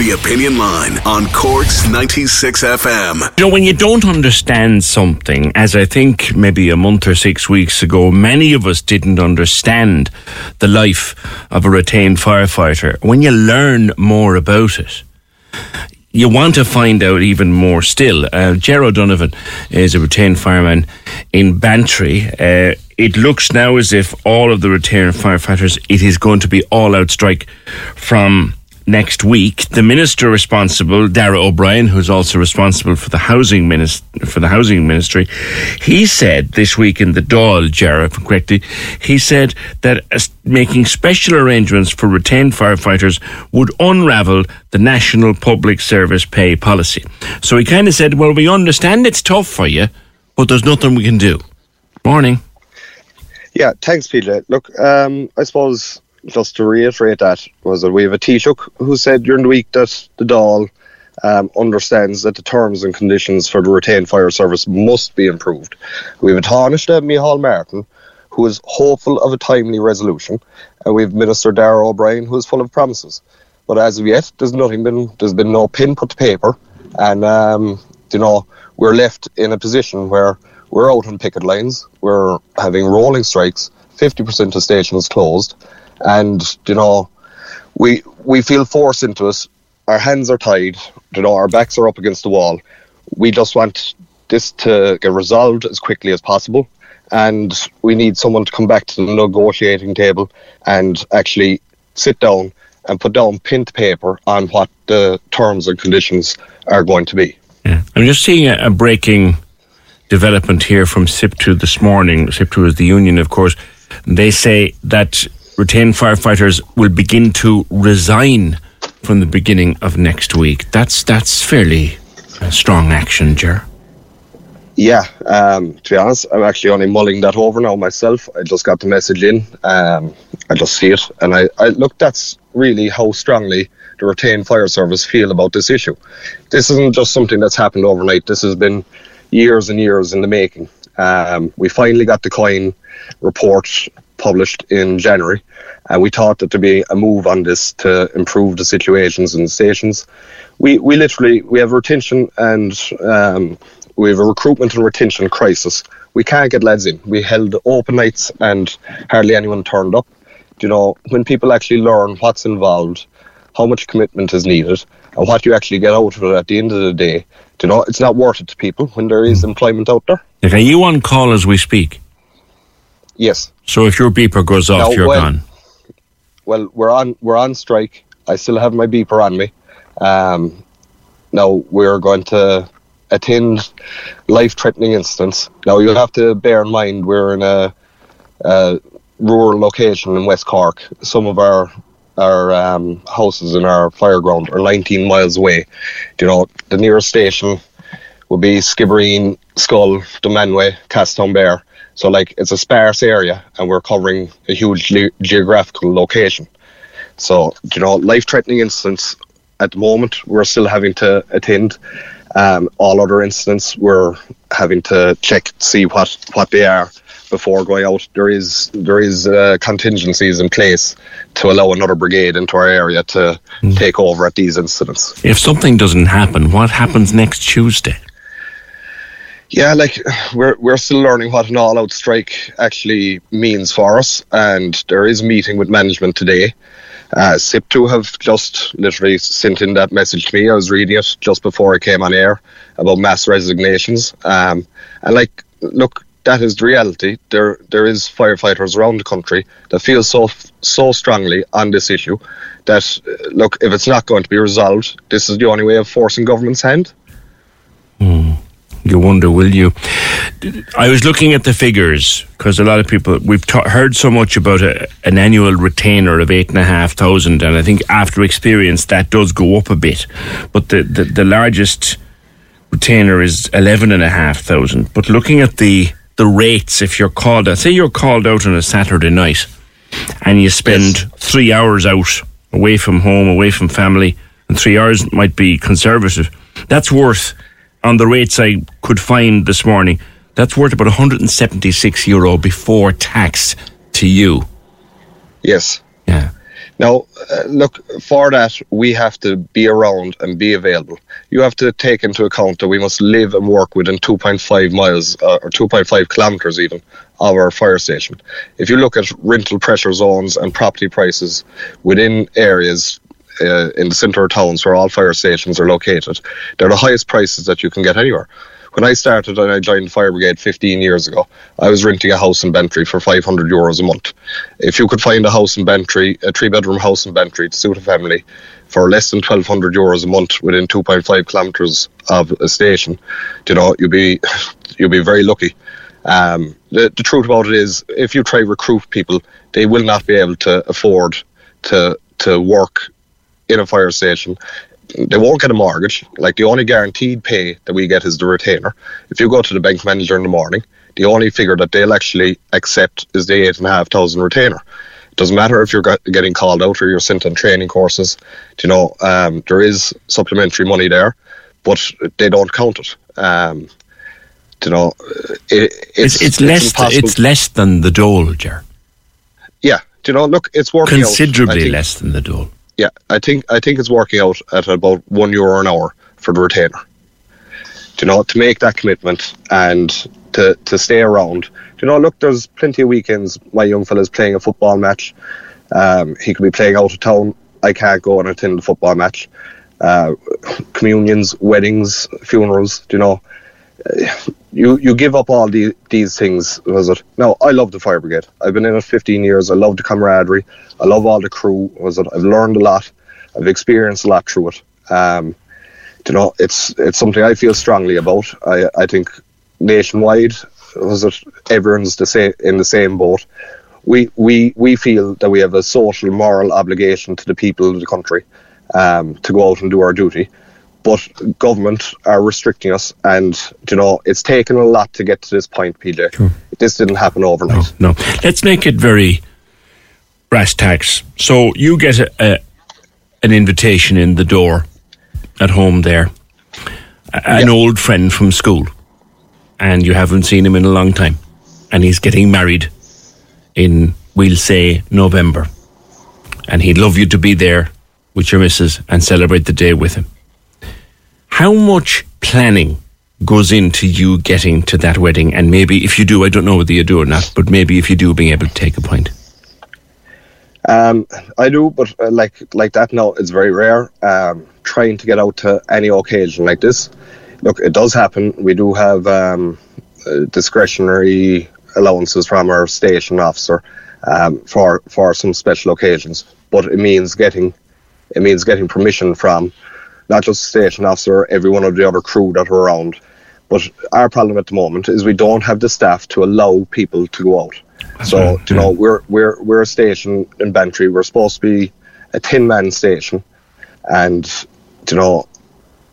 The Opinion Line on Cork's 96 FM. You know, when you don't understand something, as I think maybe a month or six weeks ago, many of us didn't understand the life of a retained firefighter. When you learn more about it, you want to find out even more still. Uh, Ger O'Donovan is a retained fireman in Bantry. Uh, it looks now as if all of the retained firefighters, it is going to be all out strike from next week. The minister responsible, Darragh O'Brien, who's also responsible for the housing for the housing ministry, he said this week in the Dáil, Jarrah, correctly, he said that making special arrangements for retained firefighters would unravel the national public service pay policy. So he kind of said, "Well, we understand it's tough for you, but there's nothing we can do." Morning. Yeah, thanks, Peter. Look, um, I suppose just to reiterate that was that we have a Taoiseach who said during the week that the Dáil um, understands that the terms and conditions for the retained fire service must be improved. We have a Taoiseach, Micheál Martin, who is hopeful of a timely resolution, and we have Minister Darragh O'Brien, who is full of promises. But as of yet, there's nothing been, there's been no pin put to paper, and um, you know we're left in a position where we're out on picket lines, we're having rolling strikes, 50% of stations closed, and you know we we feel forced into it. Our hands are tied. You know, our backs are up against the wall. We just want this to get resolved as quickly as possible, and we need someone to come back to the negotiating table and actually sit down and put down pen to paper on what the terms and conditions are going to be. Yeah. I'm just seeing a, a breaking development here from SIPTU this morning. SIPTU is the union, of course. They say that retained firefighters will begin to resign from the beginning of next week. That's that's fairly strong action, Ger. Yeah, um, to be honest, I'm actually only mulling that over now myself. I just got the message in. Um, I just see it, and I, I look. That's really how strongly the retained fire service feel about this issue. This isn't just something that's happened overnight. This has been years and years in the making. Um, we finally got the COIN report published in January, and we thought that there'd be a move on this to improve the situations in the stations. We we literally we have retention and um, we have a recruitment and retention crisis. We can't get lads in. We held open nights and hardly anyone turned up. You know, when people actually learn what's involved, how much commitment is needed, and what you actually get out of it at the end of the day, you know, it's not worth it to people when there is employment out there. Are you on call as we speak? Yes. So if your beeper goes off, No, you're well- gone. Well, we're on we're on strike. I still have my beeper on me. Um, now we're going to attend life-threatening incidents. Now you'll have to bear in mind we're in a, a rural location in West Cork. Some of our our um, houses in our fireground are 19 miles away. You know, the nearest station would be Skibbereen, Schull, Dunmanway, Castletownbere. So like it's a sparse area, and we're covering a huge ge- geographical location. So you know, life-threatening incidents at the moment we're still having to attend. Um, all other incidents we're having to check see what what they are before going out. There is there is uh, contingencies in place to allow another brigade into our area to take over at these incidents. If something doesn't happen, what happens next Tuesday? Yeah, like we're we're still learning what an all-out strike actually means for us, and there is a meeting with management today. Uh, SIPTU have just literally sent in that message to me. I was reading it just before I came on air about mass resignations, um, and like, look, that is the reality. There there is firefighters around the country that feel so so strongly on this issue that look, if it's not going to be resolved, this is the only way of forcing government's hand. You wonder, will you? I was looking at the figures because a lot of people we've ta- heard so much about a, an annual retainer of eight and a half thousand, and I think after experience that does go up a bit. But the, the, the largest retainer is eleven and a half thousand. But looking at the the rates, if you're called out, say you're called out on a Saturday night, and you spend three hours out away from home, away from family, and three hours might be conservative. That's worth on the rates I could find this morning. That's worth about 176 euro before tax to you. Yes. Yeah. Now, uh, look, for that, we have to be around and be available. You have to take into account that we must live and work within 2.5 miles uh, or 2.5 kilometres even of our fire station. If you look at rental pressure zones and property prices within areas uh, in the centre of towns where all fire stations are located, they're the highest prices that you can get anywhere when I started and I joined the fire brigade 15 years ago, I was renting a house in Bantry for 500 euros a month. If you could find a house in Bantry, a three bedroom house in Bantry to suit a family for less than 1200 euros a month within 2.5 kilometres of a station, you know, you'd be, you'd be very lucky. Um, the, the truth about it is, if you try recruit people, they will not be able to afford to to work in a fire station they won't get a mortgage. Like the only guaranteed pay that we get is the retainer. If you go to the bank manager in the morning, the only figure that they'll actually accept is the eight and a half thousand retainer. It doesn't matter if you're getting called out or you're sent on training courses. You know, um, there is supplementary money there, but they don't count it. Um, you know, it, it's, it's, it's less. it's less than the dole, Ger. Yeah, you know, look, it's working considerably out, less than the dole yeah, I think I think it's working out at about one euro an hour for the retainer. Do you know to make that commitment and to to stay around? Do you know? Look, there's plenty of weekends. My young fella's playing a football match. Um, he could be playing out of town. I can't go and attend the football match. Uh, communions, weddings, funerals. Do you know? You you give up all the, these things, was it? No, I love the fire brigade. I've been in it 15 years. I love the camaraderie. I love all the crew. Was it? I've learned a lot. I've experienced a lot through it. Um, you know, it's it's something I feel strongly about. I I think nationwide, was it? Everyone's the same in the same boat. We we we feel that we have a social moral obligation to the people of the country um, to go out and do our duty but government are restricting us, and you know it's taken a lot to get to this point, PJ. Sure. This didn't happen overnight. No, no. Let's make it very brass tacks. So you get a, a, an invitation in the door at home there, an yeah. old friend from school, and you haven't seen him in a long time, and he's getting married in we'll say November, and he'd love you to be there with your missus and celebrate the day with him how much planning goes into you getting to that wedding? And maybe if you do, I don't know whether you do or not, but maybe if you do, being able to take a point. Um, I do, but uh, like like that now, it's very rare. Um, trying to get out to any occasion like this. Look, it does happen. We do have um, uh, discretionary allowances from our station officer um, for for some special occasions, but it means getting it means getting permission from not just the station officer, every one of the other crew that are around. But our problem at the moment is we don't have the staff to allow people to go out. so you know we're we're we're a station in Bantry. We're supposed to be a ten man station, and you know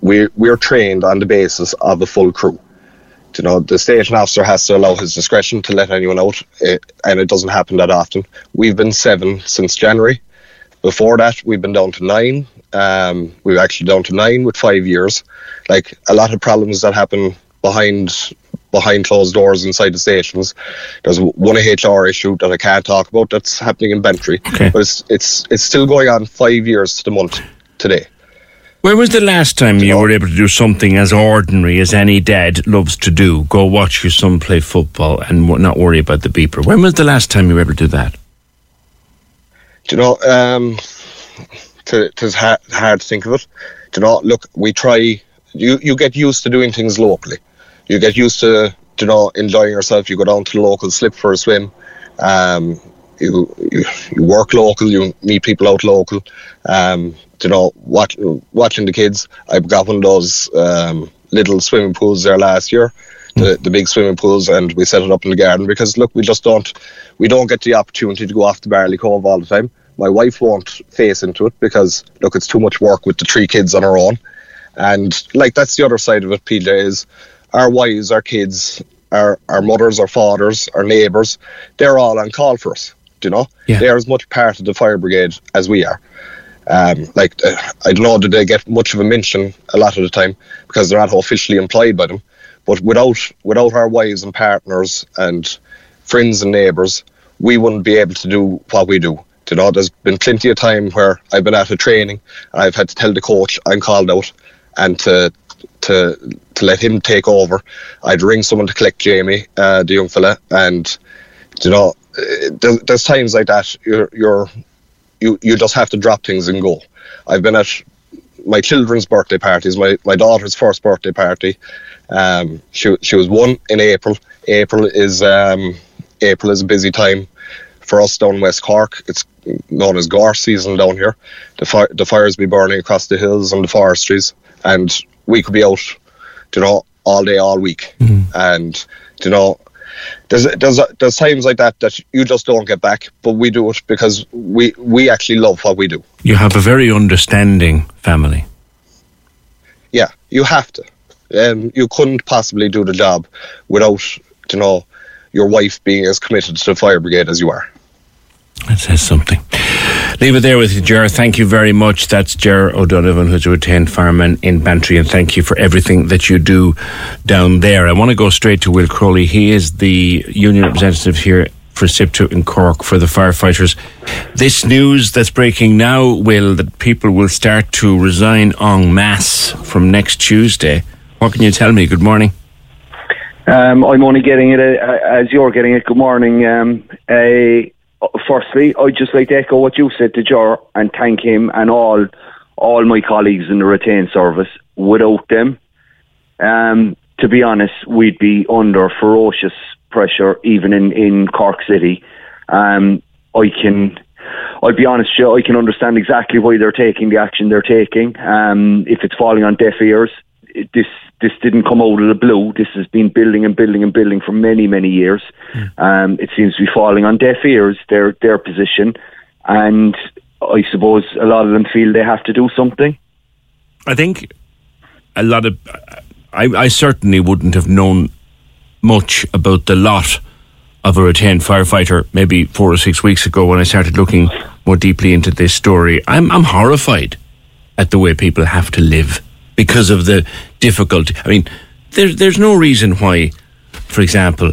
we we're trained on the basis of a full crew. You know the station officer has to allow his discretion to let anyone out, eh, and it doesn't happen that often. We've been seven since January. Before that, we've been down to nine. Um, we are actually down to nine with five years. Like a lot of problems that happen behind behind closed doors inside the stations. There's one HR issue that I can't talk about that's happening in Bantry, okay. but it's it's it's still going on five years to the month today. Where was the last time you, you were able to do something as ordinary as any dad loves to do? Go watch your son play football and not worry about the beeper. When was the last time you were able to do that? Do you know, um, to, it's hard, hard to think of it. Do you know, look, we try. You you get used to doing things locally. You get used to you know enjoying yourself. You go down to the local slip for a swim. Um, you, you, you work local. You meet people out local. Um, you know, watch, watching the kids. I've got one of those um, little swimming pools there last year. The, the big swimming pools and we set it up in the garden because look we just don't we don't get the opportunity to go off to Barley Cove all the time my wife won't face into it because look, it's too much work with the three kids on her own. And like that's the other side of it, PJ, is our wives, our kids, our our mothers, our fathers, our neighbours, they're all on call for us. Do you know? Yeah. They're as much part of the fire brigade as we are. Um, like uh, I don't know, do they get much of a mention a lot of the time because they're not officially employed by them. But without without our wives and partners and friends and neighbours, we wouldn't be able to do what we do you know, there's been plenty of time where I've been at a training and I've had to tell the coach I'm called out and to to to let him take over. I'd ring someone to collect Jamie, uh, the young fella, and you know, there, there's times like that. You're you're you you just have to drop things and go. I've been at my children's birthday parties, my, my daughter's first birthday party. Um, she she was one in April. April is um, April is a busy time for us down West Cork. It's known as gorse season down here. The fire the fires be burning across the hills and the forestries, and we could be out, you know, all day, all week, mm. and you know. There's, there's there's times like that that you just don't get back, but we do it because we we actually love what we do. You have a very understanding family. Yeah, you have to. Um, you couldn't possibly do the job without you know your wife being as committed to the fire brigade as you are. That says something. Leave it there with you, Ger. Thank you very much. That's Ger O'Donovan, who's a retained fireman in Bantry, and thank you for everything that you do down there. I want to go straight to Will Crowley. He is the union representative here for SIPTU in Cork for the firefighters. This news that's breaking now, Will, that people will start to resign en masse from next Tuesday. What can you tell me? Good morning. Um, I'm only getting it uh, as you're getting it. Good morning. Um, uh, firstly, I'd just like to echo what you said to Ger and thank him and all all my colleagues in the retained service. Without them, um, to be honest, we'd be under ferocious pressure, even in, in Cork City. Um, I can, I'll be honest, Joe, I can understand exactly why they're taking the action they're taking. Um, if it's falling on deaf ears, this this didn't come out of the blue. This has been building and building and building for many many years. Mm. Um, it seems to be falling on deaf ears. Their their position, and I suppose a lot of them feel they have to do something. I think a lot of I, I certainly wouldn't have known much about the lot of a retained firefighter maybe four or six weeks ago when I started looking more deeply into this story. I'm I'm horrified at the way people have to live because of the difficulty. I mean, there, there's no reason why, for example,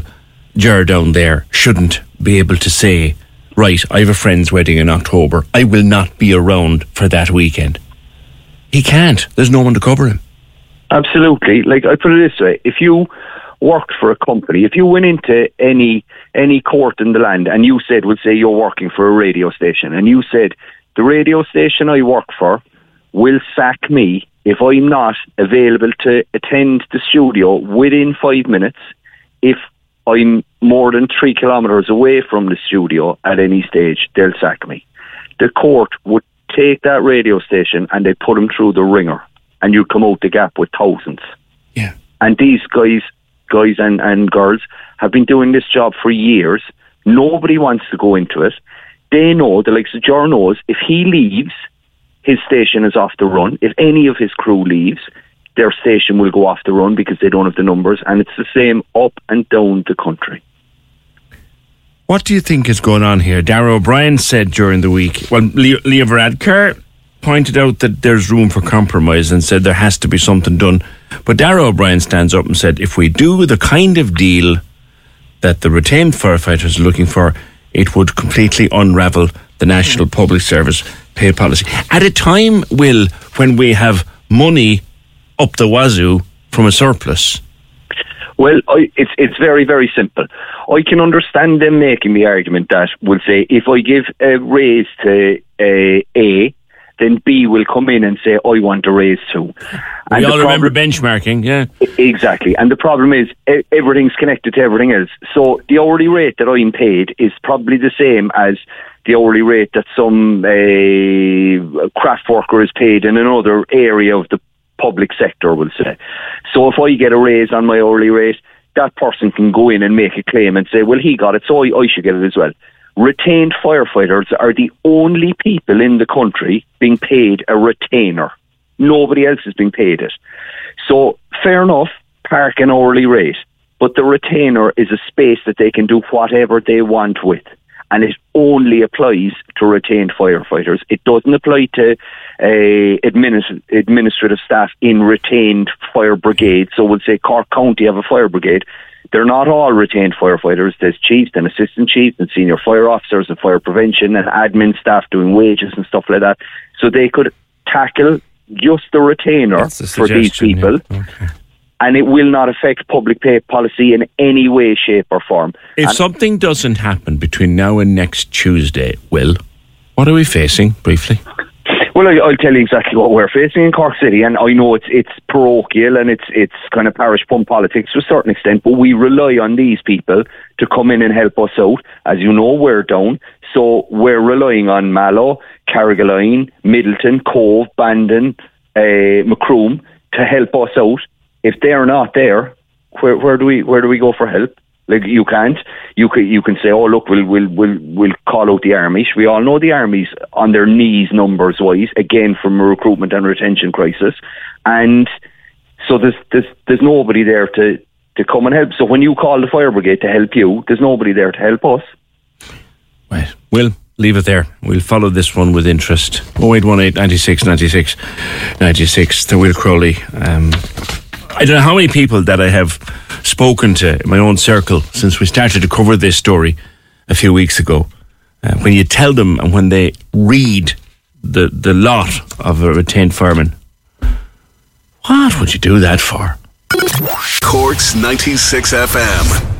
Ger down there shouldn't be able to say, right, I have a friend's wedding in October. I will not be around for that weekend. He can't. There's no one to cover him. Absolutely. Like I put it this way: if you worked for a company, if you went into any any court in the land and you said, we'll say you're working for a radio station, and you said the radio station I work for will sack me if I'm not available to attend the studio within five minutes, if I'm more than three kilometres away from the studio at any stage, they'll sack me. The court would take that radio station and they put them through the ringer, and you come out the gap with thousands. Yeah. And these guys, guys and, and girls, have been doing this job for years. Nobody wants to go into it. They know, the likes of Ger knows, if he leaves, his station is off the run. If any of his crew leaves, their station will go off the run because they don't have the numbers, and it's the same up and down the country. What do you think is going on here? Darragh O'Brien said during the week, well, Leo Varadkar pointed out that there's room for compromise and said there has to be something done. But Darragh O'Brien stands up and said, if we do the kind of deal that the retained firefighters are looking for, it would completely unravel the National Public Service pay policy. At a time, Will, when we have money up the wazoo from a surplus. Well, I, it's it's very very simple. I can understand them making the argument that will say if I give a raise to uh, A, then B will come in and say I want a raise too. And we all remember benchmarking, yeah. Exactly, and the problem is everything's connected to everything else. So the hourly rate that I'm paid is probably the same as the hourly rate that some uh, craft worker is paid in another area of the public sector, we'll say. So if I get a raise on my hourly rate, that person can go in and make a claim and say, well, he got it, so I, I should get it as well. Retained firefighters are the only people in the country being paid a retainer. Nobody else is being paid it. So fair enough, park an hourly rate, but the retainer is a space that they can do whatever they want with and it only applies to retained firefighters. It doesn't apply to uh, administ- administrative staff in retained fire brigades. So we'll say Cork County have a fire brigade. they're not all retained firefighters. There's chiefs and assistant chiefs and senior fire officers and fire prevention and admin staff doing wages and stuff like that. So they could tackle just the retainer for these people. Yeah. Okay. And it will not affect public pay policy in any way, shape, or form. If And- something doesn't happen between now and next Tuesday, Will, what are we facing briefly? Well, I, I'll tell you exactly what we're facing in Cork City, and I know it's it's parochial and it's it's kind of parish pump politics to a certain extent, but we rely on these people to come in and help us out. As you know, we're down, so we're relying on Mallow, Carrigaline, Midleton, Cobh, Bandon, uh, Macroom to help us out. If they're not there, where where do we where do we go for help? Like you can't. You can you can say, oh look, we'll we'll we'll we'll call out the army. We all know the army's on their knees numbers wise again from a recruitment and retention crisis, and so there's there's there's nobody there to to come and help. So when you call the fire brigade to help you, there's nobody there to help us. Right. We'll leave it there. We'll follow this one with interest. 0818 96 96 96. The Will Crowley. Um, I don't know how many people that I have spoken to in my own circle since we started to cover this story a few weeks ago. Uh, when you tell them and when they read the, the lot of a retained fireman, what would you do that for? Corks 96 FM.